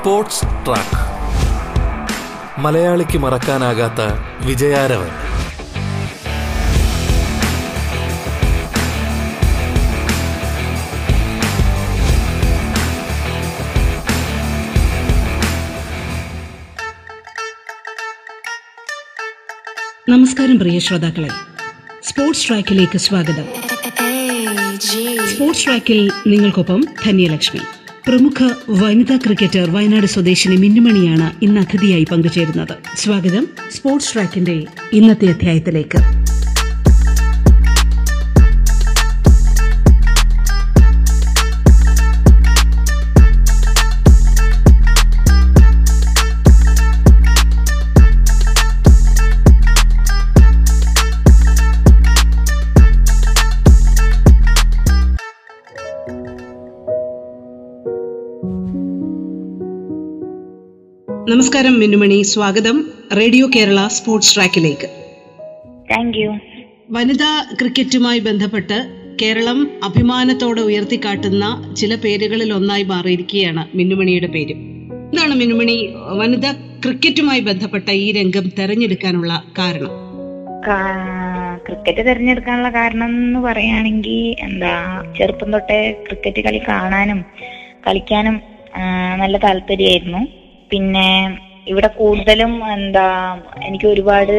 Sports track. മലയാളിക്ക് മറക്കാനാകാത്ത വിജയാരവൻ. നമസ്കാരം പ്രിയ ശ്രോതാക്കളെ. സ്പോർട്സ് ട്രാക്കിലേക്ക് സ്വാഗതം. സ്പോർട്സ് ട്രാക്കിൽ നിങ്ങൾക്കൊപ്പം ധന്യലക്ഷ്മി. പ്രമുഖ വനിതാ ക്രിക്കറ്റർ വയനാട് സ്വദേശിനി മിന്നുമണിയാണ് ഇന്ന് അതിഥിയായി പങ്കുചേരുന്നത്. സ്വാഗതം സ്പോർട്സ് ട്രാക്കിന്റെ ഇന്നത്തെ അധ്യായത്തിലേക്ക്. നമസ്കാരം മിന്നുമണി. സ്വാഗതം റേഡിയോ കേരള സ്പോർട്സ് ട്രാക്കിലേക്ക്. താങ്ക് യു വനിതാ ക്രിക്കറ്റുമായി ബന്ധപ്പെട്ട് കേരളം അഭിമാനത്തോടെ ഉയർത്തിക്കാട്ടുന്ന ചില പേരുകളിൽ ഒന്നായി മാറിയിരിക്കുകയാണ് മിന്നുമണിയുടെ പേര്. എന്താണ് മിന്നുമണി വനിതാ ക്രിക്കറ്റുമായി ബന്ധപ്പെട്ട ഈ രംഗം തെരഞ്ഞെടുക്കാനുള്ള കാരണം. ക്രിക്കറ്റ് തിരഞ്ഞെടുക്കാനുള്ള കാരണം എന്ന് പറയുകയാണെങ്കിൽ എന്താ ചെറുപ്പം തൊട്ടേ ക്രിക്കറ്റ് കളി കാണാനും കളിക്കാനും നല്ല താല്പര്യമായിരുന്നു. പിന്നെ ഇവിടെ കൂടുതലും എന്താ എനിക്ക് ഒരുപാട്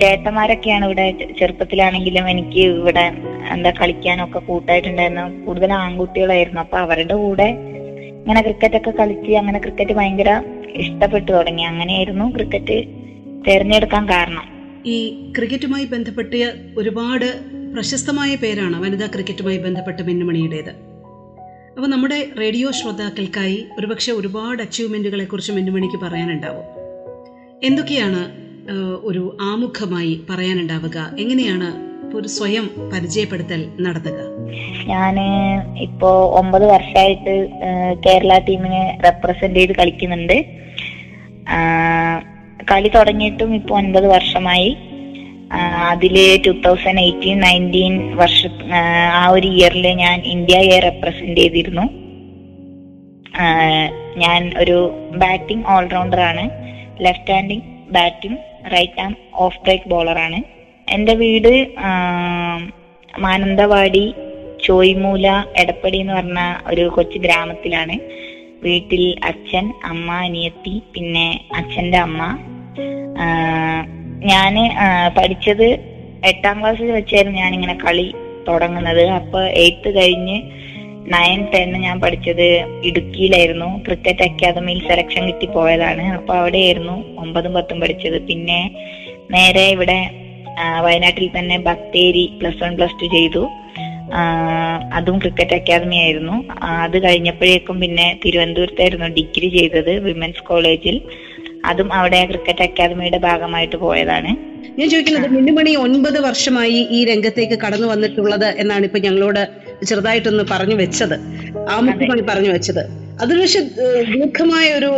ചേട്ടന്മാരൊക്കെയാണ് ഇവിടെ ചെറുപ്പത്തിലാണെങ്കിലും എനിക്ക് ഇവിടെ എന്താ കളിക്കാനൊക്കെ കൂട്ടായിട്ടുണ്ടായിരുന്നു. കൂടുതൽ ആൺകുട്ടികളായിരുന്നു. അപ്പൊ അവരുടെ കൂടെ ഇങ്ങനെ ക്രിക്കറ്റ് ഒക്കെ കളിച്ച് അങ്ങനെ ക്രിക്കറ്റ് ഭയങ്കര ഇഷ്ടപ്പെട്ടു തുടങ്ങി. അങ്ങനെയായിരുന്നു ക്രിക്കറ്റ് തിരഞ്ഞെടുക്കാൻ കാരണം. ഈ ക്രിക്കറ്റുമായി ബന്ധപ്പെട്ട ഒരുപാട് പ്രശസ്തമായ പേരാണ് വനിതാ ക്രിക്കറ്റുമായി ബന്ധപ്പെട്ട മിന്നുമണിയുടേത്. അപ്പോൾ നമ്മുടെ റേഡിയോ ശ്രോതാക്കൾക്കായി ഒരുപക്ഷെ ഒരുപാട് അച്ചീവ്മെന്റുകളെ കുറിച്ച് മിന്നുമണിക്ക് പറയാനുണ്ടാവും. എന്തൊക്കെയാണ് ഒരു ആമുഖമായി പറയാനുണ്ടാവുക? എങ്ങനെയാണ് ഒരു സ്വയം പരിചയപ്പെടുത്തൽ നടത്തുക? ഞാൻ ഇപ്പോ ഒമ്പത് വർഷമായിട്ട് കേരള ടീമിനെ റെപ്രസെന്റ് ചെയ്ത് കളിക്കുന്നുണ്ട്. കളി തുടങ്ങിയിട്ടും ഇപ്പൊ ഒൻപത് വർഷമായി. അതിൽ ടു തൗസൻഡ് എയ്റ്റീൻ നയന്റീൻ വർഷ ആ ഒരു ഇയറിൽ ഞാൻ ഇന്ത്യയെ റെപ്രസെന്റ് ചെയ്തിരുന്നു. ഞാൻ ഒരു ബാറ്റിംഗ് ഓൾറൗണ്ടർ ആണ്. Left handing batting right arm off break ബോളറാണ് എന്റെ വീട് മാനന്തവാടി ചോയ്മൂല എടപ്പടി എന്ന് പറഞ്ഞ ഒരു കൊച്ചു ഗ്രാമത്തിലാണ്. വീട്ടിൽ അച്ഛൻ അമ്മ അനിയത്തി പിന്നെ അച്ഛന്റെ അമ്മ. ഞാൻ പഠിച്ചത് എട്ടാം ക്ലാസ്സിൽ വെച്ചായിരുന്നു ഞാൻ ഇങ്ങനെ കളി തുടങ്ങുന്നത്. അപ്പൊ എയ്ത്ത് കഴിഞ്ഞ് നയൻ ടെൻ ഞാൻ പഠിച്ചത് ഇടുക്കിയിലായിരുന്നു. ക്രിക്കറ്റ് അക്കാദമിയിൽ സെലക്ഷൻ കിട്ടി പോയതാണ്. അപ്പൊ അവിടെയായിരുന്നു ഒമ്പതും പത്തും പഠിച്ചത്. പിന്നെ നേരെ ഇവിടെ വയനാട്ടിൽ തന്നെ Bathery plus one plus two ചെയ്തു. അതും ക്രിക്കറ്റ് അക്കാദമി ആയിരുന്നു. അത് കഴിഞ്ഞപ്പോഴേക്കും പിന്നെ തിരുവനന്തപുരത്തായിരുന്നു ഡിഗ്രി ചെയ്തത് വിമൻസ് കോളേജിൽ. അതും അവിടെ ക്രിക്കറ്റ് അക്കാദമിയുടെ ഭാഗമായിട്ട് പോയതാണ്. ഞാൻ ചോദിക്കുന്നത് മിന്നുമണി ഒൻപത് വർഷമായി ഈ രംഗത്തേക്ക് കടന്നു വന്നിട്ടുള്ളത് എന്നാണ് ഇപ്പൊ ഞങ്ങളോട് ചെറുതായിട്ടൊന്ന് പറഞ്ഞു വെച്ചത്. ആമുഖമായി പറഞ്ഞു വെച്ചത്. അത് പക്ഷെ ദീർഘമായ ഒരു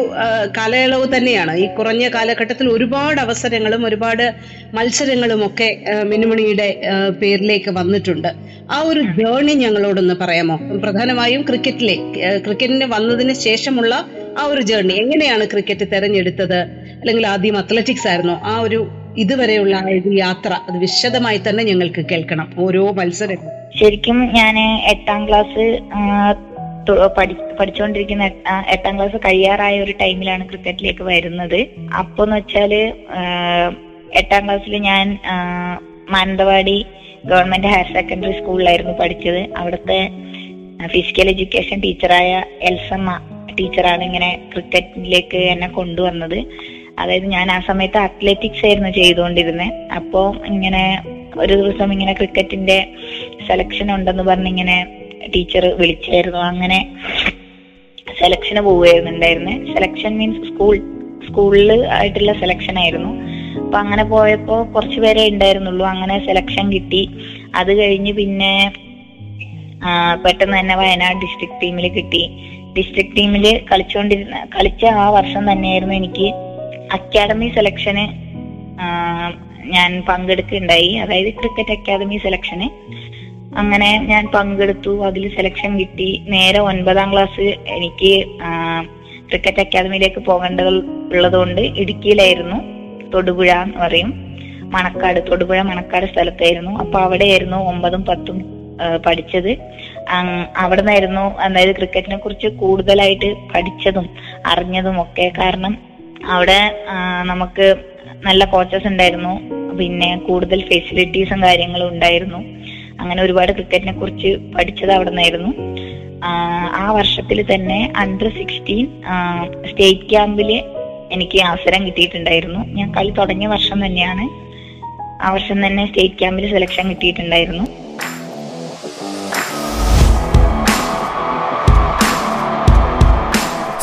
കാലയളവ് തന്നെയാണ്. ഈ കുറഞ്ഞ കാലഘട്ടത്തിൽ ഒരുപാട് അവസരങ്ങളും ഒരുപാട് മത്സരങ്ങളും ഒക്കെ മിനുമണിയുടെ പേരിലേക്ക് വന്നിട്ടുണ്ട്. ആ ഒരു ജേണി ഞങ്ങളോടൊന്ന് പറയാമോ? പ്രധാനമായും ക്രിക്കറ്റിലെ ക്രിക്കറ്റിന് വന്നതിന് ശേഷമുള്ള ആ ഒരു ജേണി. എങ്ങനെയാണ് ക്രിക്കറ്റ് തെരഞ്ഞെടുത്തത്? അല്ലെങ്കിൽ ആദ്യം അത്ലറ്റിക്സ് ആയിരുന്നു. ആ ഒരു ഇതുവരെയുള്ള യാത്ര അത് വിശദമായി തന്നെ ഞങ്ങൾക്ക് കേൾക്കണം. ഓരോ മത്സരം ശരിക്കും ഞാൻ എട്ടാം ക്ലാസ് പഠിച്ചുകൊണ്ടിരിക്കുന്ന എട്ട- ക്ലാസ് കഴിയാറായ ഒരു ടൈമിലാണ് ക്രിക്കറ്റിലേക്ക് വരുന്നത്. അപ്പൊ എന്ന് വെച്ചാൽ എട്ടാം ക്ലാസ്സിൽ ഞാൻ മാനന്തവാടി ഗവൺമെന്റ് ഹയർ സെക്കൻഡറി സ്കൂളിലായിരുന്നു പഠിച്ചത്. അവിടുത്തെ ഫിസിക്കൽ എഡ്യൂക്കേഷൻ ടീച്ചറായ എൽസമ്മ ടീച്ചറാണ് ഇങ്ങനെ ക്രിക്കറ്റിലേക്ക് എന്നെ കൊണ്ടുവന്നത്. അതായത് ഞാൻ ആ സമയത്ത് അത്ലറ്റിക്സ് ആയിരുന്നു ചെയ്തുകൊണ്ടിരുന്നത് അപ്പോ ഇങ്ങനെ ഒരു ദിവസം ഇങ്ങനെ ക്രിക്കറ്റിന്റെ സെലക്ഷൻ ഉണ്ടെന്ന് പറഞ്ഞ് ഇങ്ങനെ ടീച്ചർ വിളിച്ചായിരുന്നു. അങ്ങനെ സെലക്ഷന് പോവുകയായിരുന്നു ഉണ്ടായിരുന്നത് സെലക്ഷൻ മീൻസ് സ്കൂൾ സ്കൂളിൽ ആയിട്ടുള്ള സെലക്ഷൻ ആയിരുന്നു. അപ്പൊ അങ്ങനെ പോയപ്പോ കുറച്ചുപേരെ ഉണ്ടായിരുന്നുള്ളൂ. അങ്ങനെ സെലക്ഷൻ കിട്ടി. അത് കഴിഞ്ഞ് പിന്നെ പെട്ടെന്ന് തന്നെ വയനാട് ഡിസ്ട്രിക്ട് ടീമിൽ കിട്ടി. ഡിസ്ട്രിക്ട് ടീമിൽ കളിച്ചുകൊണ്ടിരുന്ന കളിച്ച ആ വർഷം തന്നെയായിരുന്നു എനിക്ക് അക്കാഡമി സെലക്ഷന് ഞാൻ പങ്കെടുക്കുകയുണ്ടായി അതായത് ക്രിക്കറ്റ് അക്കാദമി സെലക്ഷന് അങ്ങനെ ഞാൻ പങ്കെടുത്തു. അതിൽ സെലക്ഷൻ കിട്ടി. നേരെ ഒൻപതാം ക്ലാസ് എനിക്ക് ക്രിക്കറ്റ് അക്കാദമിയിലേക്ക് പോകേണ്ടത് ഉള്ളതുകൊണ്ട് ഇടുക്കിയിലായിരുന്നു. തൊടുപുഴ എന്ന് പറയും. മണക്കാട് തൊടുപുഴ മണക്കാട് സ്ഥലത്തായിരുന്നു. അപ്പൊ അവിടെയായിരുന്നു ഒമ്പതും പത്തും പഠിച്ചത്. അവിടെ നിന്നായിരുന്നു അതായത് ക്രിക്കറ്റിനെ കുറിച്ച് കൂടുതലായിട്ട് പഠിച്ചതും അറിഞ്ഞതും ഒക്കെ. കാരണം അവിടെ നമുക്ക് നല്ല കോച്ചസ് ഉണ്ടായിരുന്നു. പിന്നെ കൂടുതൽ ഫെസിലിറ്റീസും കാര്യങ്ങളും ഉണ്ടായിരുന്നു. അങ്ങനെ ഒരുപാട് ക്രിക്കറ്റിനെ കുറിച്ച് പഠിച്ചത് അവിടെ നിന്നായിരുന്നു ആ വർഷത്തിൽ തന്നെ അണ്ടർ സിക്സ്റ്റീൻ സ്റ്റേറ്റ് ക്യാമ്പിൽ എനിക്ക് അവസരം കിട്ടിയിട്ടുണ്ടായിരുന്നു. ഞാൻ കളി തുടങ്ങിയ വർഷം തന്നെയാണ് ആ വർഷം തന്നെ സ്റ്റേറ്റ് ക്യാമ്പിൽ സെലക്ഷൻ കിട്ടിയിട്ടുണ്ടായിരുന്നു.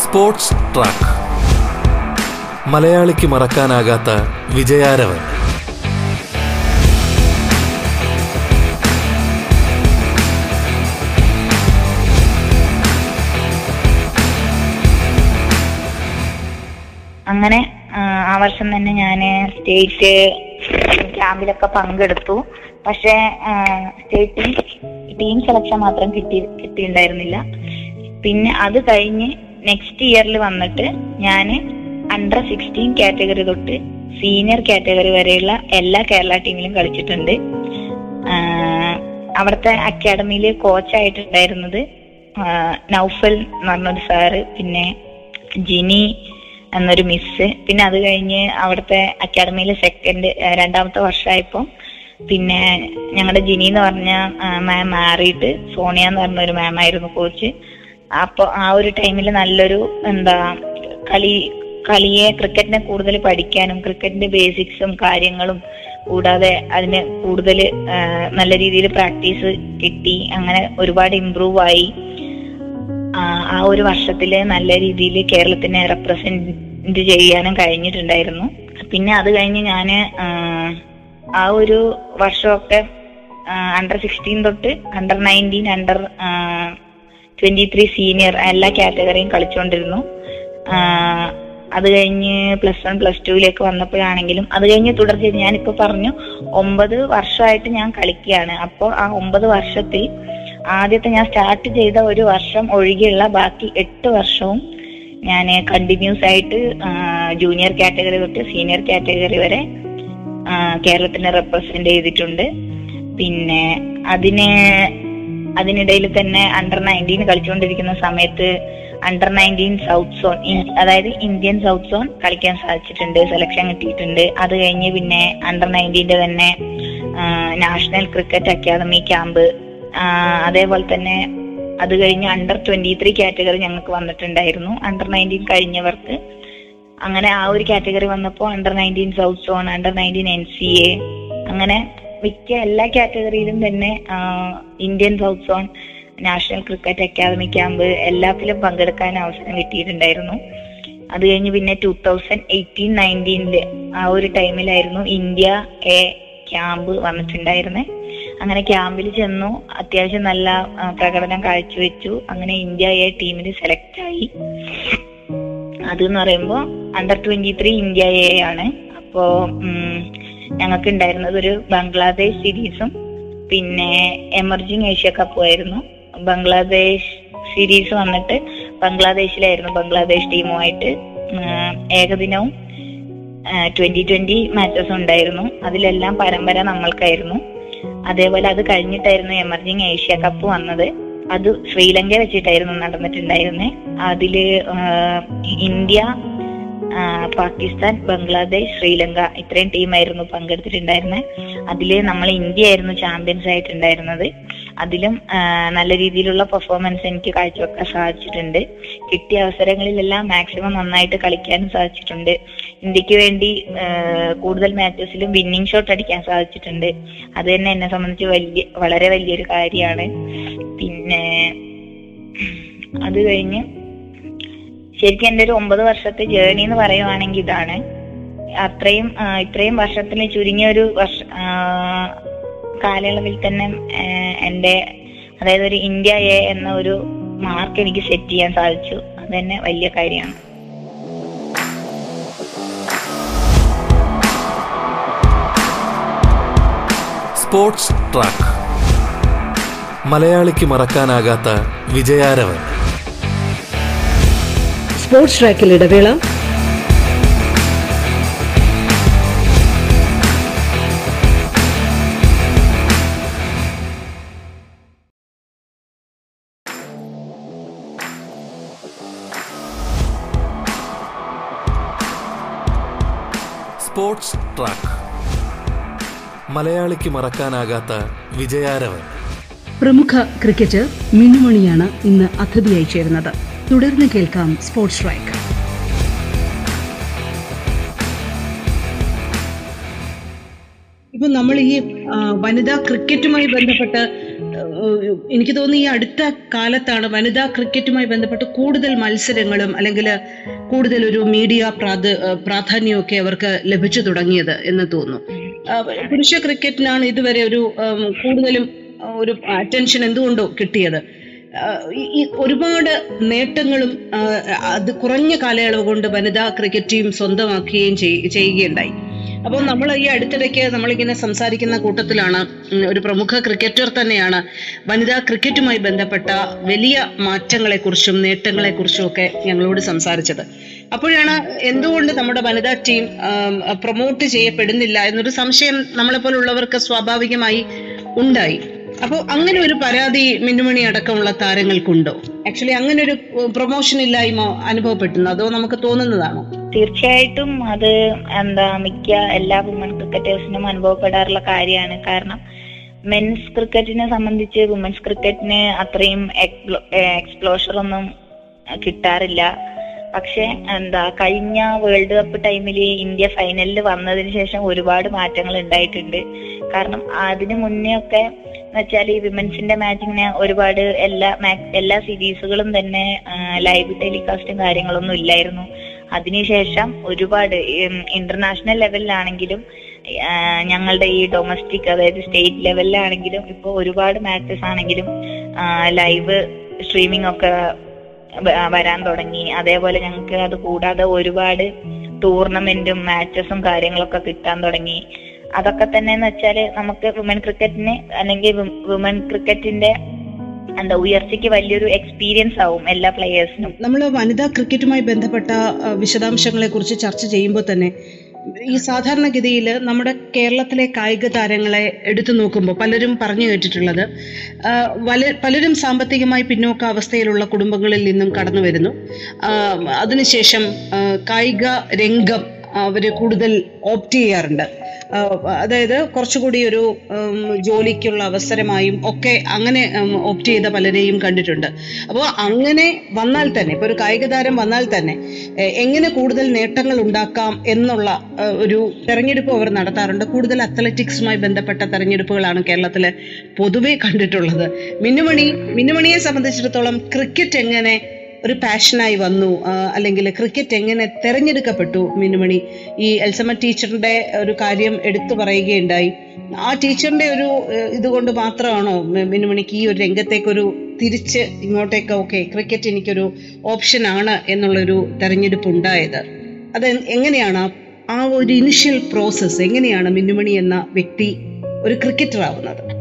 സ്പോർട്സ് ട്രാക്ക് മലയാളിക്ക് മറക്കാനാകാത്ത വിജയാരവൻ. അങ്ങനെ ആ, വർഷം തന്നെ ഞാൻ സ്റ്റേറ്റ് ക്യാമ്പിലൊക്കെ പങ്കെടുത്തു. പക്ഷേ സ്റ്റേറ്റ് ടീം സെലക്ഷൻ മാത്രം കിട്ടി കിട്ടിയിട്ടുണ്ടായിരുന്നില്ല. പിന്നെ അത് കഴിഞ്ഞ് നെക്സ്റ്റ് ഇയറിൽ വന്നിട്ട് ഞാൻ അണ്ടർ സിക്സ്റ്റീൻ കാറ്റഗറി തൊട്ട് സീനിയർ കാറ്റഗറി വരെയുള്ള എല്ലാ കേരള ടീമിലും കളിച്ചിട്ടുണ്ട്. അവിടുത്തെ അക്കാഡമിയിൽ കോച്ചായിട്ടുണ്ടായിരുന്നത് നൗഫൽ എന്ന് പറഞ്ഞൊരു സാറ് പിന്നെ ജിനി എന്നൊരു മിസ് പിന്നെ അത് കഴിഞ്ഞ് അവിടുത്തെ അക്കാഡമിയിൽ സെക്കൻഡ് രണ്ടാമത്തെ വർഷമായപ്പോൾ പിന്നെ ഞങ്ങളുടെ ജിനി എന്ന് പറഞ്ഞ മാം മാറിയിട്ട് സോണിയ എന്ന് പറഞ്ഞ ഒരു മാം ആയിരുന്നു കോച്ച്. അപ്പൊ ആ ഒരു ടൈമിൽ നല്ലൊരു എന്താ കളി കളിയെ ക്രിക്കറ്റിനെ കൂടുതൽ പഠിക്കാനും ക്രിക്കറ്റിന്റെ ബേസിക്സും കാര്യങ്ങളും കൂടാതെ അതിന് കൂടുതൽ നല്ല രീതിയിൽ പ്രാക്ടീസ് കിട്ടി. അങ്ങനെ ഒരുപാട് ഇമ്പ്രൂവ് ആയി. ആ, ഒരു വർഷത്തിൽ നല്ല രീതിയിൽ കേരളത്തിനെ റെപ്രസെന്റ് ചെയ്യാനും കഴിഞ്ഞിട്ടുണ്ടായിരുന്നു. പിന്നെ അത് കഴിഞ്ഞ് ഞാൻ ആ, ഒരു വർഷമൊക്കെ അണ്ടർ സിക്സ്റ്റീൻ തൊട്ട് under nineteen under twenty three senior എല്ലാ കാറ്റഗറിയും കളിച്ചുകൊണ്ടിരുന്നു അത് കഴിഞ്ഞ് പ്ലസ് വൺ പ്ലസ് ടുവിലേക്ക് വന്നപ്പോഴാണെങ്കിലും അത് കഴിഞ്ഞ് തുടർച്ചയായിട്ട് ഞാനിപ്പോ പറഞ്ഞു ഒമ്പത് വർഷമായിട്ട് ഞാൻ കളിക്കുകയാണ്. അപ്പോൾ ആ ഒമ്പത് വർഷത്തിൽ ആദ്യത്തെ ഞാൻ സ്റ്റാർട്ട് ചെയ്ത ഒരു വർഷം ഒഴികെയുള്ള ബാക്കി എട്ട് വർഷവും ഞാൻ കണ്ടിന്യൂസ് ആയിട്ട് ജൂനിയർ കാറ്റഗറി തൊട്ട് സീനിയർ കാറ്റഗറി വരെ കേരളത്തിനെ റെപ്രസെന്റ് ചെയ്തിട്ടുണ്ട്. പിന്നെ അതിന് അതിനിടയിൽ തന്നെ അണ്ടർ നയന്റീൻ കളിച്ചുകൊണ്ടിരിക്കുന്ന സമയത്ത് അണ്ടർ നയന്റീൻ സൗത്ത് സോൺ അതായത് ഇന്ത്യൻ സൗത്ത് സോൺ കളിക്കാൻ സാധിച്ചിട്ടുണ്ട് സെലക്ഷൻ കിട്ടിയിട്ടുണ്ട്. അത് കഴിഞ്ഞ് പിന്നെ അണ്ടർ നയന്റീന്റെ തന്നെ നാഷണൽ ക്രിക്കറ്റ് അക്കാദമി ക്യാമ്പ് അതേപോലെ തന്നെ അത് കഴിഞ്ഞ് അണ്ടർ ട്വന്റി ത്രീ കാറ്റഗറി ഞങ്ങൾക്ക് വന്നിട്ടുണ്ടായിരുന്നു. അണ്ടർ നയന്റീൻ കഴിഞ്ഞവർക്ക്. അങ്ങനെ ആ ഒരു കാറ്റഗറി വന്നപ്പോൾ under nineteen south zone under nineteen N C A അങ്ങനെ മിക്ക എല്ലാ കാറ്റഗറിയിലും തന്നെ Indian south zone national cricket academy camp എല്ലാത്തിലും പങ്കെടുക്കാൻ അവസരം കിട്ടിയിട്ടുണ്ടായിരുന്നു. അത് കഴിഞ്ഞ് പിന്നെ ടൂ തൗസൻഡ് എയ്റ്റീൻ നയന്റീനിൽ ആ ഒരു ടൈമിലായിരുന്നു ഇന്ത്യ എ ക്യാമ്പ് വന്നിട്ടുണ്ടായിരുന്നത് അങ്ങനെ ക്യാമ്പിൽ ചെന്നു. അത്യാവശ്യം നല്ല പ്രകടനം കാഴ്ചവെച്ചു. അങ്ങനെ ഇന്ത്യ എ ടീമിൽ സെലക്ട് ആയി. അത് എന്ന് പറയുമ്പോൾ under twenty three India A ആണ്. അപ്പോ ഞങ്ങൾക്ക് ഉണ്ടായിരുന്നത് ഒരു ബംഗ്ലാദേശ് സീരീസും പിന്നെ എമർജിങ് ഏഷ്യ കപ്പും ആയിരുന്നു. ബംഗ്ലാദേശ് സീരീസ് വന്നിട്ട് ബംഗ്ലാദേശിലായിരുന്നു ബംഗ്ലാദേശ് ടീമുമായിട്ട് ഏകദിനവും ട്വന്റി ട്വന്റി മാച്ചസ് ഉണ്ടായിരുന്നു. അതിലെല്ലാം പരമ്പര നമ്മൾക്കായിരുന്നു. അതേപോലെ അത് കഴിഞ്ഞിട്ടായിരുന്നു എമർജിങ് ഏഷ്യ കപ്പ് വന്നത്. അത് ശ്രീലങ്ക വെച്ചിട്ടായിരുന്നു നടന്നിട്ടുണ്ടായിരുന്നത് അതിൽ ഇന്ത്യ പാകിസ്ഥാൻ ബംഗ്ലാദേശ് ശ്രീലങ്ക ഇത്രയും ടീമായിരുന്നു പങ്കെടുത്തിട്ടുണ്ടായിരുന്നത് അതിൽ നമ്മൾ ഇന്ത്യ ആയിരുന്നു ചാമ്പ്യൻസ് ആയിട്ടുണ്ടായിരുന്നത്. അതിലും നല്ല രീതിയിലുള്ള പെർഫോമൻസ് എനിക്ക് കാഴ്ചവെക്കാൻ സാധിച്ചിട്ടുണ്ട്. കിട്ടിയ അവസരങ്ങളിലെല്ലാം മാക്സിമം നന്നായിട്ട് കളിക്കാനും സാധിച്ചിട്ടുണ്ട്. ഇന്ത്യയ്ക്ക് വേണ്ടി കൂടുതൽ മാച്ചസിലും വിന്നിംഗ് ഷോട്ട് അടിക്കാൻ സാധിച്ചിട്ടുണ്ട്. അത് തന്നെ എന്നെ സംബന്ധിച്ച് വലിയ വളരെ വലിയൊരു കാര്യമാണ്. പിന്നെ അത് കഴിഞ്ഞ് ശരിക്കും എന്റെ ഒരു ഒമ്പത് വർഷത്തെ ജേർണി എന്ന് പറയുവാണെങ്കിൽ ഇതാണ്. അത്രയും ഇത്രയും വർഷത്തിൽ ചുരുങ്ങിയ ഒരു വർഷ കാലയളവിൽ തന്നെ എന്റെ അതായത് ഒരു ഇന്ത്യ എ എന്ന ഒരു മാർക്ക് എനിക്ക് സെറ്റ് ചെയ്യാൻ സാധിച്ചു. അത് തന്നെ വലിയ കാര്യമാണ്. Sports track. മലയാളിക്ക് മറക്കാനാകാത്ത വിജയാരവൻ. സ്പോർട്സ് ട്രാക്കിൽ ഇടവേള. Sports track. മലയാളിക്ക് മറക്കാനാകാത്ത വിജയാരവൻ. പ്രമുഖ ക്രിക്കറ്റർ മിന്നുമണിയാണ് ഇന്ന് അതിഥിയായി ചേരുന്നത്. തുടർന്ന് കേൾക്കാം സ്പോർട്സ് ട്രാക്ക് ഇപ്പൊ നമ്മൾ ഈ വനിതാ ക്രിക്കറ്റുമായി ബന്ധപ്പെട്ട് എനിക്ക് തോന്നുന്നു ഈ അടുത്ത കാലത്താണ് വനിതാ ക്രിക്കറ്റുമായി ബന്ധപ്പെട്ട് കൂടുതൽ മത്സരങ്ങളും അല്ലെങ്കിൽ കൂടുതൽ ഒരു മീഡിയ പ്രാധ പ്രാധാന്യമൊക്കെ അവർക്ക് ലഭിച്ചു തുടങ്ങിയത് എന്ന് തോന്നുന്നു. പുരുഷ ക്രിക്കറ്റിനാണ് ഇതുവരെ ഒരു കൂടുതലും ഒരു അറ്റൻഷൻ എന്തുകൊണ്ടോ കിട്ടിയത്? ഈ- ഒരുപാട് നേട്ടങ്ങളും അത് കുറഞ്ഞ കാലയളവ് കൊണ്ട് വനിതാ ക്രിക്കറ്റ് ടീം സ്വന്തമാക്കുകയും ചെയ്- ചെയ്യുകയുണ്ടായി. അപ്പോൾ നമ്മൾ ഈ അടുത്തിടയ്ക്ക് നമ്മളിങ്ങനെ സംസാരിക്കുന്ന കൂട്ടത്തിലാണ് ഒരു പ്രമുഖ ക്രിക്കറ്റർ തന്നെയാണ്. വനിതാ ക്രിക്കറ്റുമായി ബന്ധപ്പെട്ട വലിയ മാറ്റങ്ങളെക്കുറിച്ചും നേട്ടങ്ങളെക്കുറിച്ചും ഒക്കെ ഞങ്ങളോട് സംസാരിച്ചത്. അപ്പോഴാണ് എന്തുകൊണ്ട് നമ്മുടെ വനിതാ ടീം പ്രൊമോട്ട് ചെയ്യപ്പെടുന്നില്ല എന്നൊരു സംശയം നമ്മളെപ്പോലുള്ളവർക്ക് സ്വാഭാവികമായി ഉണ്ടായി. അപ്പോൾ അങ്ങനെ ഒരു പരാതി മിന്നുമണി അടക്കമുള്ള താരങ്ങൾക്കുണ്ടോ? ആക്ച്വലി അങ്ങനെ ഒരു പ്രൊമോഷൻ ഇല്ലായ്മ അനുഭവപ്പെട്ടുന്നു അതോ നമുക്ക് തോന്നുന്നതാണോ? തീർച്ചയായിട്ടും അത് എന്താ മിക്ക എല്ലാ വുമൺ ക്രിക്കറ്റേഴ്സിനും അനുഭവപ്പെടാറുള്ള കാര്യമാണ്. കാരണം മെൻസ് ക്രിക്കറ്റിനെ സംബന്ധിച്ച് വുമൻസ് ക്രിക്കറ്റിന് അത്രയും എക്സ്പ്ലോഷർ ഒന്നും കിട്ടാറില്ല. പക്ഷെ എന്താ കഴിഞ്ഞ വേൾഡ് കപ്പ് ടൈമിൽ ഇന്ത്യ ഫൈനലിൽ വന്നതിന് ശേഷം ഒരുപാട് മാറ്റങ്ങൾ ഉണ്ടായിട്ടുണ്ട്. കാരണം അതിനു മുന്നേ ഒക്കെ വെച്ചാൽ ഈ വിമൻസിന്റെ മാച്ചിങ്ങിന് ഒരുപാട് എല്ലാ എല്ലാ സീരീസുകളും തന്നെ ലൈവ് ടെലികാസ്റ്റും കാര്യങ്ങളൊന്നും ഇല്ലായിരുന്നു. അതിനുശേഷം ഒരുപാട് ഇന്റർനാഷണൽ ലെവലിലാണെങ്കിലും ഞങ്ങളുടെ ഈ ഡൊമസ്റ്റിക് അതായത് സ്റ്റേറ്റ് ലെവലിലാണെങ്കിലും ഇപ്പോൾ ഒരുപാട് മാച്ചസ് ആണെങ്കിലും ലൈവ് സ്ട്രീമിംഗ് ഒക്കെ വരാൻ തുടങ്ങി. അതേപോലെ ഞങ്ങൾക്ക് അത് കൂടാതെ ഒരുപാട് ടൂർണമെന്റും മാച്ചസും കാര്യങ്ങളൊക്കെ കിട്ടാൻ തുടങ്ങി. അതൊക്കെ തന്നെ എന്ന് വെച്ചാൽ നമുക്ക് വുമൺ ക്രിക്കറ്റിന് അല്ലെങ്കിൽ വുമൺ ക്രിക്കറ്റിന്റെ എന്താ ഉയർച്ചയ്ക്ക് വലിയൊരു എക്സ്പീരിയൻസ് ആവും എല്ലാ പ്ലേയേഴ്സിനും നമ്മൾ വനിതാ ക്രിക്കറ്റുമായി ബന്ധപ്പെട്ട വിശദാംശങ്ങളെ കുറിച്ച് ചർച്ച ചെയ്യുമ്പോൾ തന്നെ ഈ സാധാരണഗതിയിൽ നമ്മുടെ കേരളത്തിലെ കായിക താരങ്ങളെ എടുത്തു നോക്കുമ്പോൾ പലരും പറഞ്ഞു കേട്ടിട്ടുള്ളത് പലരും സാമ്പത്തികമായി പിന്നോക്ക അവസ്ഥയിലുള്ള കുടുംബങ്ങളിൽ നിന്നും കടന്നു വരുന്നു. അതിനുശേഷം കായിക രംഗം അവർ കൂടുതൽ ഓപ്റ്റ് ചെയ്യാറുണ്ട്. അതായത് കുറച്ചുകൂടി ഒരു ജോലിക്കുള്ള അവസരമായും ഒക്കെ അങ്ങനെ ഓപ്റ്റ് ചെയ്ത പലരെയും കണ്ടിട്ടുണ്ട്. അപ്പോൾ അങ്ങനെ വന്നാൽ തന്നെ ഇപ്പോൾ ഒരു കായിക താരം വന്നാൽ തന്നെ എങ്ങനെ കൂടുതൽ നേട്ടങ്ങൾ ഉണ്ടാക്കാം എന്നുള്ള ഒരു തെരഞ്ഞെടുപ്പ് അവർ നടത്താറുണ്ട്. കൂടുതൽ അത്ലറ്റിക്സുമായി ബന്ധപ്പെട്ട തെരഞ്ഞെടുപ്പുകളാണ് കേരളത്തിൽ പൊതുവെ കണ്ടിട്ടുള്ളത്. മിന്നുമണി മിന്നുമണിയെ സംബന്ധിച്ചിടത്തോളം ക്രിക്കറ്റ് എങ്ങനെ ഒരു പാഷനായി വന്നു. അല്ലെങ്കിൽ ക്രിക്കറ്റ് എങ്ങനെ തെരഞ്ഞെടുക്കപ്പെട്ടു മിനുമണി ഈ എൽസമ്മ ടീച്ചറിന്റെ ഒരു കാര്യം എടുത്തു പറയുകയുണ്ടായി. ആ ടീച്ചറിന്റെ ഒരു ഇതുകൊണ്ട് മാത്രമാണോ മിനുമണിക്ക് ഈ ഒരു രംഗത്തേക്കൊരു തിരിച്ച് ഇങ്ങോട്ടേക്ക് ഓക്കെ ക്രിക്കറ്റ് എനിക്കൊരു ഓപ്ഷൻ ആണ് എന്നുള്ളൊരു തെരഞ്ഞെടുപ്പ് ഉണ്ടായത് അത് എങ്ങനെയാണ് ആ- ഒരു ഇനിഷ്യൽ പ്രോസസ്സ് എങ്ങനെയാണ് മിന്നുമണി എന്ന വ്യക്തി ഒരു ക്രിക്കറ്റർ ആവുന്നത്?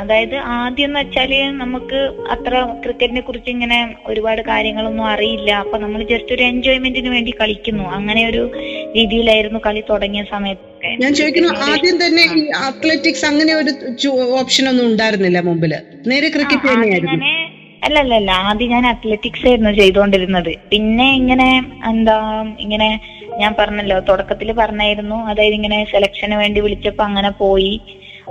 അതായത് ആദ്യം എന്ന് വെച്ചാൽ നമുക്ക് അത്ര ക്രിക്കറ്റിനെ കുറിച്ച് ഇങ്ങനെ ഒരുപാട് കാര്യങ്ങളൊന്നും അറിയില്ല. അപ്പൊ നമ്മൾ ജസ്റ്റ് ഒരു എൻജോയ്മെന്റിന് വേണ്ടി കളിക്കുന്നു. അങ്ങനെ ഒരു രീതിയിലായിരുന്നു കളി തുടങ്ങിയ സമയത്ത് ഞാൻ ചോദിക്കുന്നു ആദ്യം തന്നെ ഈ അത്ലറ്റിക്സ് അങ്ങനെ ഒരു ഓപ്ഷൻ ഒന്നും ഉണ്ടായിരുന്നില്ല മുമ്പിൽ? നേരെ ക്രിക്കറ്റ് തന്നെയായിരുന്നു. അല്ല അല്ല അല്ല. ആദ്യം ഞാൻ അത്ലറ്റിക്സ് ആയിരുന്നു ചെയ്തുകൊണ്ടിരുന്നത് പിന്നെ ഇങ്ങനെ എന്താ ഇങ്ങനെ ഞാൻ പറഞ്ഞല്ലോ തുടക്കത്തിൽ പറഞ്ഞായിരുന്നു. അതായത് ഇങ്ങനെ സെലക്ഷന് വേണ്ടി വിളിച്ചപ്പോ അങ്ങനെ പോയി.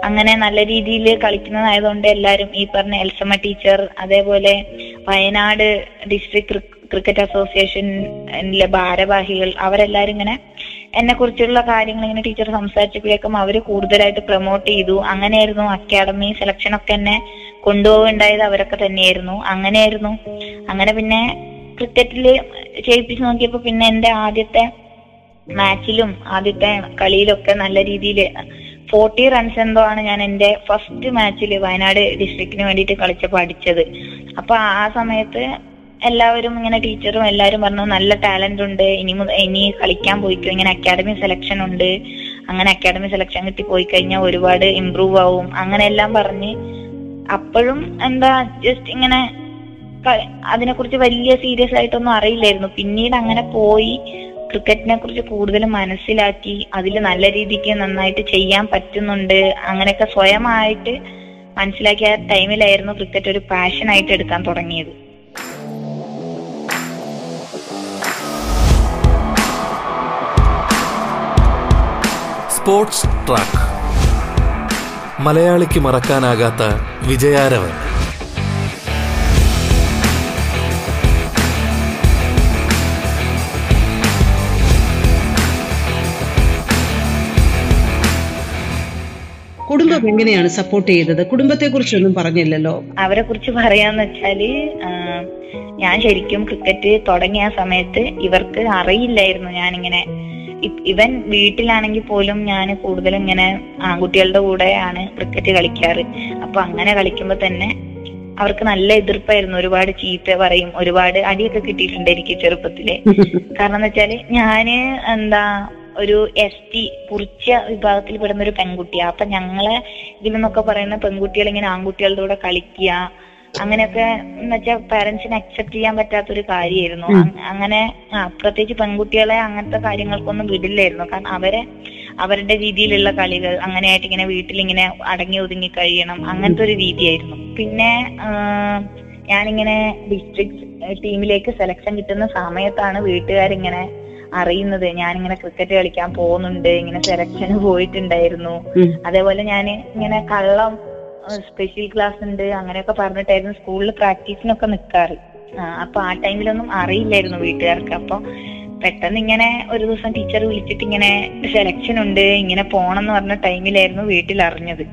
അങ്ങനെ നല്ല രീതിയിൽ കളിക്കുന്നതായതുകൊണ്ട് എല്ലാവരും ഈ പറഞ്ഞ എൽസമ്മ ടീച്ചർ അതേപോലെ വയനാട് ഡിസ്ട്രിക്ട് ക്രിക്കറ്റ് അസോസിയേഷനിലെ ഭാരവാഹികൾ അവരെല്ലാരും ഇങ്ങനെ എന്നെ കുറിച്ചുള്ള കാര്യങ്ങൾ ഇങ്ങനെ ടീച്ചർ സംസാരിച്ചപ്പോഴേക്കും അവർ കൂടുതലായിട്ട് പ്രൊമോട്ട് ചെയ്തു. അങ്ങനെയായിരുന്നു അക്കാഡമി സെലക്ഷൻ ഒക്കെ എന്നെ കൊണ്ടുപോകുണ്ടായത് അവരൊക്കെ തന്നെയായിരുന്നു. അങ്ങനെയായിരുന്നു. അങ്ങനെ പിന്നെ ക്രിക്കറ്റിൽ ചെയ്യിപ്പിച്ച് നോക്കിയപ്പോ പിന്നെ എന്റെ ആദ്യത്തെ മാച്ചിലും ആദ്യത്തെ കളിയിലൊക്കെ നല്ല രീതിയിൽ ഫോർട്ടി റൺസ് എന്തോ ആണ് ഞാൻ എന്റെ ഫസ്റ്റ് മാച്ചിൽ വയനാട് ഡിസ്ട്രിക്റ്റിന് വേണ്ടിയിട്ട് കളിച്ചപ്പോൾ അടിച്ചത് അപ്പൊ ആ സമയത്ത് എല്ലാവരും ഇങ്ങനെ ടീച്ചറും എല്ലാവരും പറഞ്ഞു നല്ല ടാലന്റ് ഉണ്ട്. ഇനി ഇനി കളിക്കാൻ പോയിക്കോ. ഇങ്ങനെ അക്കാഡമി സെലക്ഷൻ ഉണ്ട്. അങ്ങനെ അക്കാഡമി സെലക്ഷൻ കിട്ടി പോയി കഴിഞ്ഞാൽ ഒരുപാട് ഇമ്പ്രൂവ് ആവും. അങ്ങനെ എല്ലാം പറഞ്ഞ് അപ്പോഴും എന്താ ജസ്റ്റ് ഇങ്ങനെ അതിനെക്കുറിച്ച് വലിയ സീരിയസ് ആയിട്ടൊന്നും അറിയില്ലായിരുന്നു. പിന്നീട് അങ്ങനെ പോയി. ക്രിക്കറ്റിനെ കുറിച്ച് കൂടുതൽ മനസ്സിലാക്കി അതിൽ നല്ല രീതിക്ക് നന്നായിട്ട് ചെയ്യാൻ പറ്റുന്നുണ്ട്. അങ്ങനെയൊക്കെ സ്വയമായിട്ട് മനസ്സിലാക്കിയ ടൈമിലായിരുന്നു ക്രിക്കറ്റ് ഒരു പാഷൻ ആയിട്ട് എടുക്കാൻ തുടങ്ങിയത്. Sports track. മലയാളിക്ക് മറക്കാനാകാത്ത വിജയാരവൻ. എങ്ങനെയാണ് സപ്പോർട്ട് ചെയ്തത്? കുടുംബത്തെ കുറിച്ചൊന്നും പറഞ്ഞില്ലല്ലോ. അവരെ കുറിച്ച് പറയാന്ന് വെച്ചാൽ ഞാൻ ശരിക്കും ക്രിക്കറ്റ് തുടങ്ങിയ സമയത്ത് ഇവർക്ക് അറിയില്ലായിരുന്നു ഞാനിങ്ങനെ. ഇവൻ വീട്ടിലാണെങ്കിൽ പോലും ഞാൻ കൂടുതൽ ഇങ്ങനെ ആൺകുട്ടികളുടെ കൂടെയാണ് ക്രിക്കറ്റ് കളിക്കാറ്. അപ്പൊ അങ്ങനെ കളിക്കുമ്പോ തന്നെ അവർക്ക് നല്ല എതിർപ്പായിരുന്നു. ഒരുപാട് ചീത്ത പറയും ഒരുപാട് അടിയൊക്കെ കിട്ടിയിട്ടുണ്ട് എനിക്ക് ചെറുപ്പത്തിൽ. കാരണം എന്ന് വെച്ചാൽ ഞാൻ എന്താ ഒരു എസ് ടി കുറിച്ച വിഭാഗത്തിൽ പെടുന്ന ഒരു പെൺകുട്ടിയാ അപ്പൊ ഞങ്ങളെ ഇതിൽ നിന്നൊക്കെ പറയുന്ന പെൺകുട്ടികൾ ഇങ്ങനെ ആൺകുട്ടികളുടെ കൂടെ കളിക്കുക അങ്ങനെയൊക്കെ എന്ന് വെച്ചാൽ പാരന്റ്സിന് അക്സെപ്റ്റ് ചെയ്യാൻ പറ്റാത്ത ഒരു കാര്യമായിരുന്നു അങ്- അങ്ങനെ ആ, പ്രത്യേകിച്ച് പെൺകുട്ടികളെ അങ്ങനത്തെ കാര്യങ്ങൾക്കൊന്നും വിടില്ലായിരുന്നു. കാരണം അവരെ അവരുടെ രീതിയിലുള്ള കളികൾ അങ്ങനെയായിട്ട് ഇങ്ങനെ വീട്ടിൽ ഇങ്ങനെ അടങ്ങി ഒതുങ്ങി കഴിയണം അങ്ങനത്തെ ഒരു രീതിയായിരുന്നു. പിന്നെ ഞാനിങ്ങനെ ഡിസ്ട്രിക്ട് ടീമിലേക്ക് സെലക്ഷൻ കിട്ടുന്ന സമയത്താണ് വീട്ടുകാരിങ്ങനെ അറിയുന്നത്. ഞാൻ ഇങ്ങനെ ക്രിക്കറ്റ് കളിക്കാൻ പോകുന്നുണ്ട്. ഇങ്ങനെ സെലക്ഷന് പോയിട്ടുണ്ടായിരുന്നു. അതേപോലെ ഞാൻ ഇങ്ങനെ കള്ളം സ്പെഷ്യൽ ക്ലാസ് ഉണ്ട്. അങ്ങനെയൊക്കെ പറഞ്ഞിട്ടായിരുന്നു സ്കൂളിൽ പ്രാക്ടീസിനൊക്കെ നിൽക്കാറ് അപ്പൊ ആ ടൈമിലൊന്നും അറിയില്ലായിരുന്നു വീട്ടുകാർക്ക്. അപ്പൊ പെട്ടെന്ന് ഇങ്ങനെ ഒരു ദിവസം ടീച്ചർ വിളിച്ചിട്ട് ഇങ്ങനെ സെലക്ഷൻ ഉണ്ട് ഇങ്ങനെ പോണം എന്ന് പറഞ്ഞ ടൈമിലായിരുന്നു വീട്ടിൽ അറിഞ്ഞത്.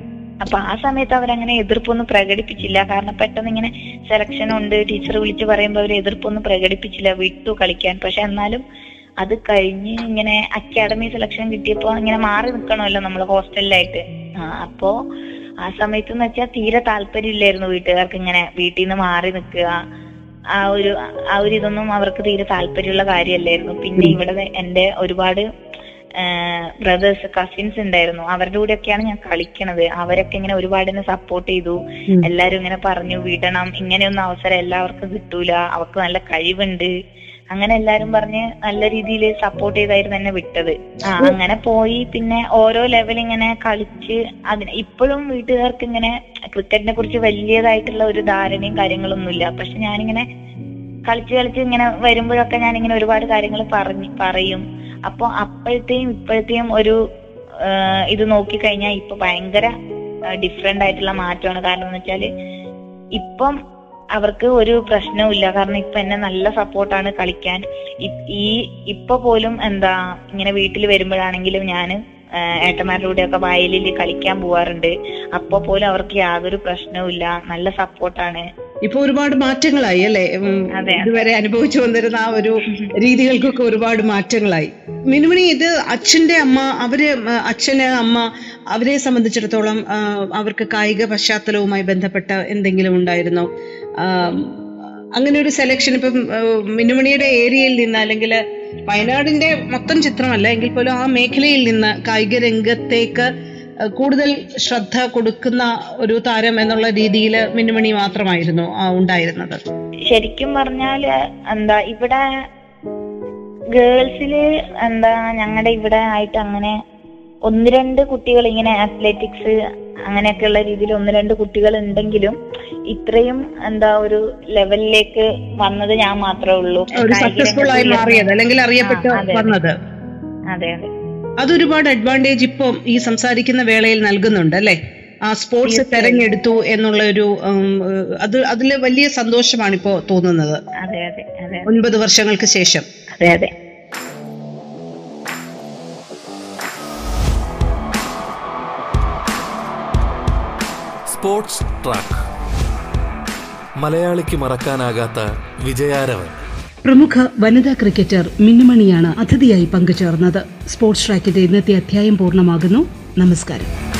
അപ്പൊ ആ സമയത്ത് അവരങ്ങനെ എതിർപ്പൊന്നും പ്രകടിപ്പിച്ചില്ല. കാരണം പെട്ടെന്ന് ഇങ്ങനെ സെലക്ഷൻ ഉണ്ട് ടീച്ചർ വിളിച്ച് പറയുമ്പോൾ അവർ എതിർപ്പൊന്നും പ്രകടിപ്പിച്ചില്ല. വിട്ടു കളിക്കാൻ. പക്ഷെ എന്നാലും അത് കഴിഞ്ഞ് ഇങ്ങനെ അക്കാഡമി സെലക്ഷൻ കിട്ടിയപ്പോ ഇങ്ങനെ മാറി നിൽക്കണമല്ലോ നമ്മൾ ഹോസ്റ്റലിലായിട്ട് അപ്പോ ആ സമയത്ത് എന്ന് വെച്ചാൽ തീരെ താല്പര്യമില്ലായിരുന്നു വീട്ടുകാർക്ക് ഇങ്ങനെ വീട്ടിൽ നിന്ന് മാറി നിൽക്കുക ആ ഒരു ആ ഒരു ഇതൊന്നും അവർക്ക് തീരെ താല്പര്യമുള്ള കാര്യമല്ലായിരുന്നു. പിന്നെ ഇവിടെ എന്റെ ഒരുപാട് ബ്രദേഴ്സ് കസിൻസ് ഉണ്ടായിരുന്നു. അവരുടെ കൂടെയൊക്കെയാണ് ഞാൻ കളിക്കണത്. അവരൊക്കെ ഇങ്ങനെ ഒരുപാട് എന്നെ സപ്പോർട്ട് ചെയ്തു. എല്ലാരും ഇങ്ങനെ പറഞ്ഞു വിടണം. ഇങ്ങനെയൊന്നും അവസരം എല്ലാവർക്കും കിട്ടൂല. അവർക്ക് നല്ല കഴിവുണ്ട്. അങ്ങനെ എല്ലാരും പറഞ്ഞ് നല്ല രീതിയിൽ സപ്പോർട്ട് ചെയ്തായിരുന്നു എന്നെ വിട്ടത്. ആ അങ്ങനെ പോയി. പിന്നെ ഓരോ ലെവൽ ഇങ്ങനെ കളിച്ച് അതിന് ഇപ്പോഴും വീട്ടുകാർക്ക് ഇങ്ങനെ ക്രിക്കറ്റിനെ കുറിച്ച് വലിയതായിട്ടുള്ള ഒരു ധാരണയും കാര്യങ്ങളൊന്നുമില്ല. പക്ഷെ ഞാനിങ്ങനെ കളിച്ച് കളിച്ച് ഇങ്ങനെ വരുമ്പോഴൊക്കെ ഇങ്ങനെ ഒരുപാട് കാര്യങ്ങൾ പറഞ്ഞ് പറയും. അപ്പൊ അപ്പോഴത്തെയും ഇപ്പോഴത്തെയും ഒരു ഇത് നോക്കിക്കഴിഞ്ഞാൽ ഇപ്പൊ ഭയങ്കര ഡിഫറെന്റ് ആയിട്ടുള്ള മാറ്റമാണ്. കാരണം എന്ന് വെച്ചാൽ ഇപ്പം അവർക്ക് ഒരു പ്രശ്നവുമില്ല. കാരണം ഇപ്പൊ എന്നെ നല്ല സപ്പോർട്ടാണ് കളിക്കാൻ. ഈ ഇപ്പൊ പോലും എന്താ ഇങ്ങനെ വീട്ടിൽ വരുമ്പോഴാണെങ്കിലും ഞാൻ ഏട്ടന്മാരുടെ കൂടെ ഒക്കെ വയലിൽ കളിക്കാൻ പോവാറുണ്ട്. അപ്പൊ പോലും അവർക്ക് യാതൊരു പ്രശ്നവുമില്ല. നല്ല സപ്പോർട്ടാണ്. ഇപ്പൊ ഒരുപാട് മാറ്റങ്ങളായി അല്ലെ? ഇതുവരെ അനുഭവിച്ചു വന്നിരുന്ന ആ ഒരു രീതികൾക്കൊക്കെ ഒരുപാട് മാറ്റങ്ങളായി. മിനുമണി ഇത് അച്ഛന്റെ അമ്മ അവർ അച്ഛന് അമ്മ അവരെ സംബന്ധിച്ചിടത്തോളം അവർക്ക് കായിക പശ്ചാത്തലവുമായി ബന്ധപ്പെട്ട എന്തെങ്കിലും ഉണ്ടായിരുന്നോ? അങ്ങനെ ഒരു സെലക്ഷൻ ഇപ്പം മിനുമണിയുടെ ഏരിയയിൽ നിന്ന് അല്ലെങ്കിൽ വയനാടിന്റെ മൊത്തം ചിത്രമല്ല എങ്കിൽ പോലും ആ മേഖലയിൽ നിന്ന് കായിക രംഗത്തേക്ക് കൂടുതൽ ശ്രദ്ധ കൊടുക്കുന്ന ഒരു താരം എന്നുള്ള രീതിയിൽ മിന്നുമണി മാത്രമായിരുന്നു ഉണ്ടായിരുന്നത്. ശരിക്കും പറഞ്ഞാൽ എന്താ ഇവിടെ ഗേൾസിൽ എന്താ ഞങ്ങളുടെ ഇവിടെ ആയിട്ട് അങ്ങനെ ഒന്ന് രണ്ട് കുട്ടികൾ ഇങ്ങനെ അത്ലറ്റിക്സ് അങ്ങനെയൊക്കെയുള്ള രീതിയിൽ ഒന്ന് രണ്ട് കുട്ടികൾ ഉണ്ടെങ്കിലും ഇത്രയും എന്താ ഒരു ലെവലിലേക്ക് വന്നത് ഞാൻ മാത്രമേ ഉള്ളൂ. സക്സസ്ഫുൾ ആയി മാറിയത് അല്ലെങ്കിൽ അറിയപ്പെട്ട്. വന്നത്. അതെ അതെ. അതൊരുപാട് അഡ്വാന്റേജ് ഇപ്പം ഈ സംസാരിക്കുന്ന വേളയിൽ നൽകുന്നുണ്ട് അല്ലെ? ആ സ്പോർട്സ്. തെരഞ്ഞെടുത്തു എന്നുള്ള ഒരു അത് അതിൽ വലിയ സന്തോഷമാണ് ഇപ്പോ തോന്നുന്നത് ഒൻപത് വർഷങ്ങൾക്ക് ശേഷം. അതെ അതെ. Sports track. മലയാളിക്ക് മറക്കാനാകാത്ത വിജയാരവൻ. പ്രമുഖ വനിതാ ക്രിക്കറ്റർ മിന്നുമണിയാണ് അതിഥിയായി പങ്കുചേർന്നത്. സ്പോർട്സ് ട്രാക്കിന്റെ ഇന്നത്തെ അധ്യായം പൂർണമാകുന്നു. നമസ്കാരം.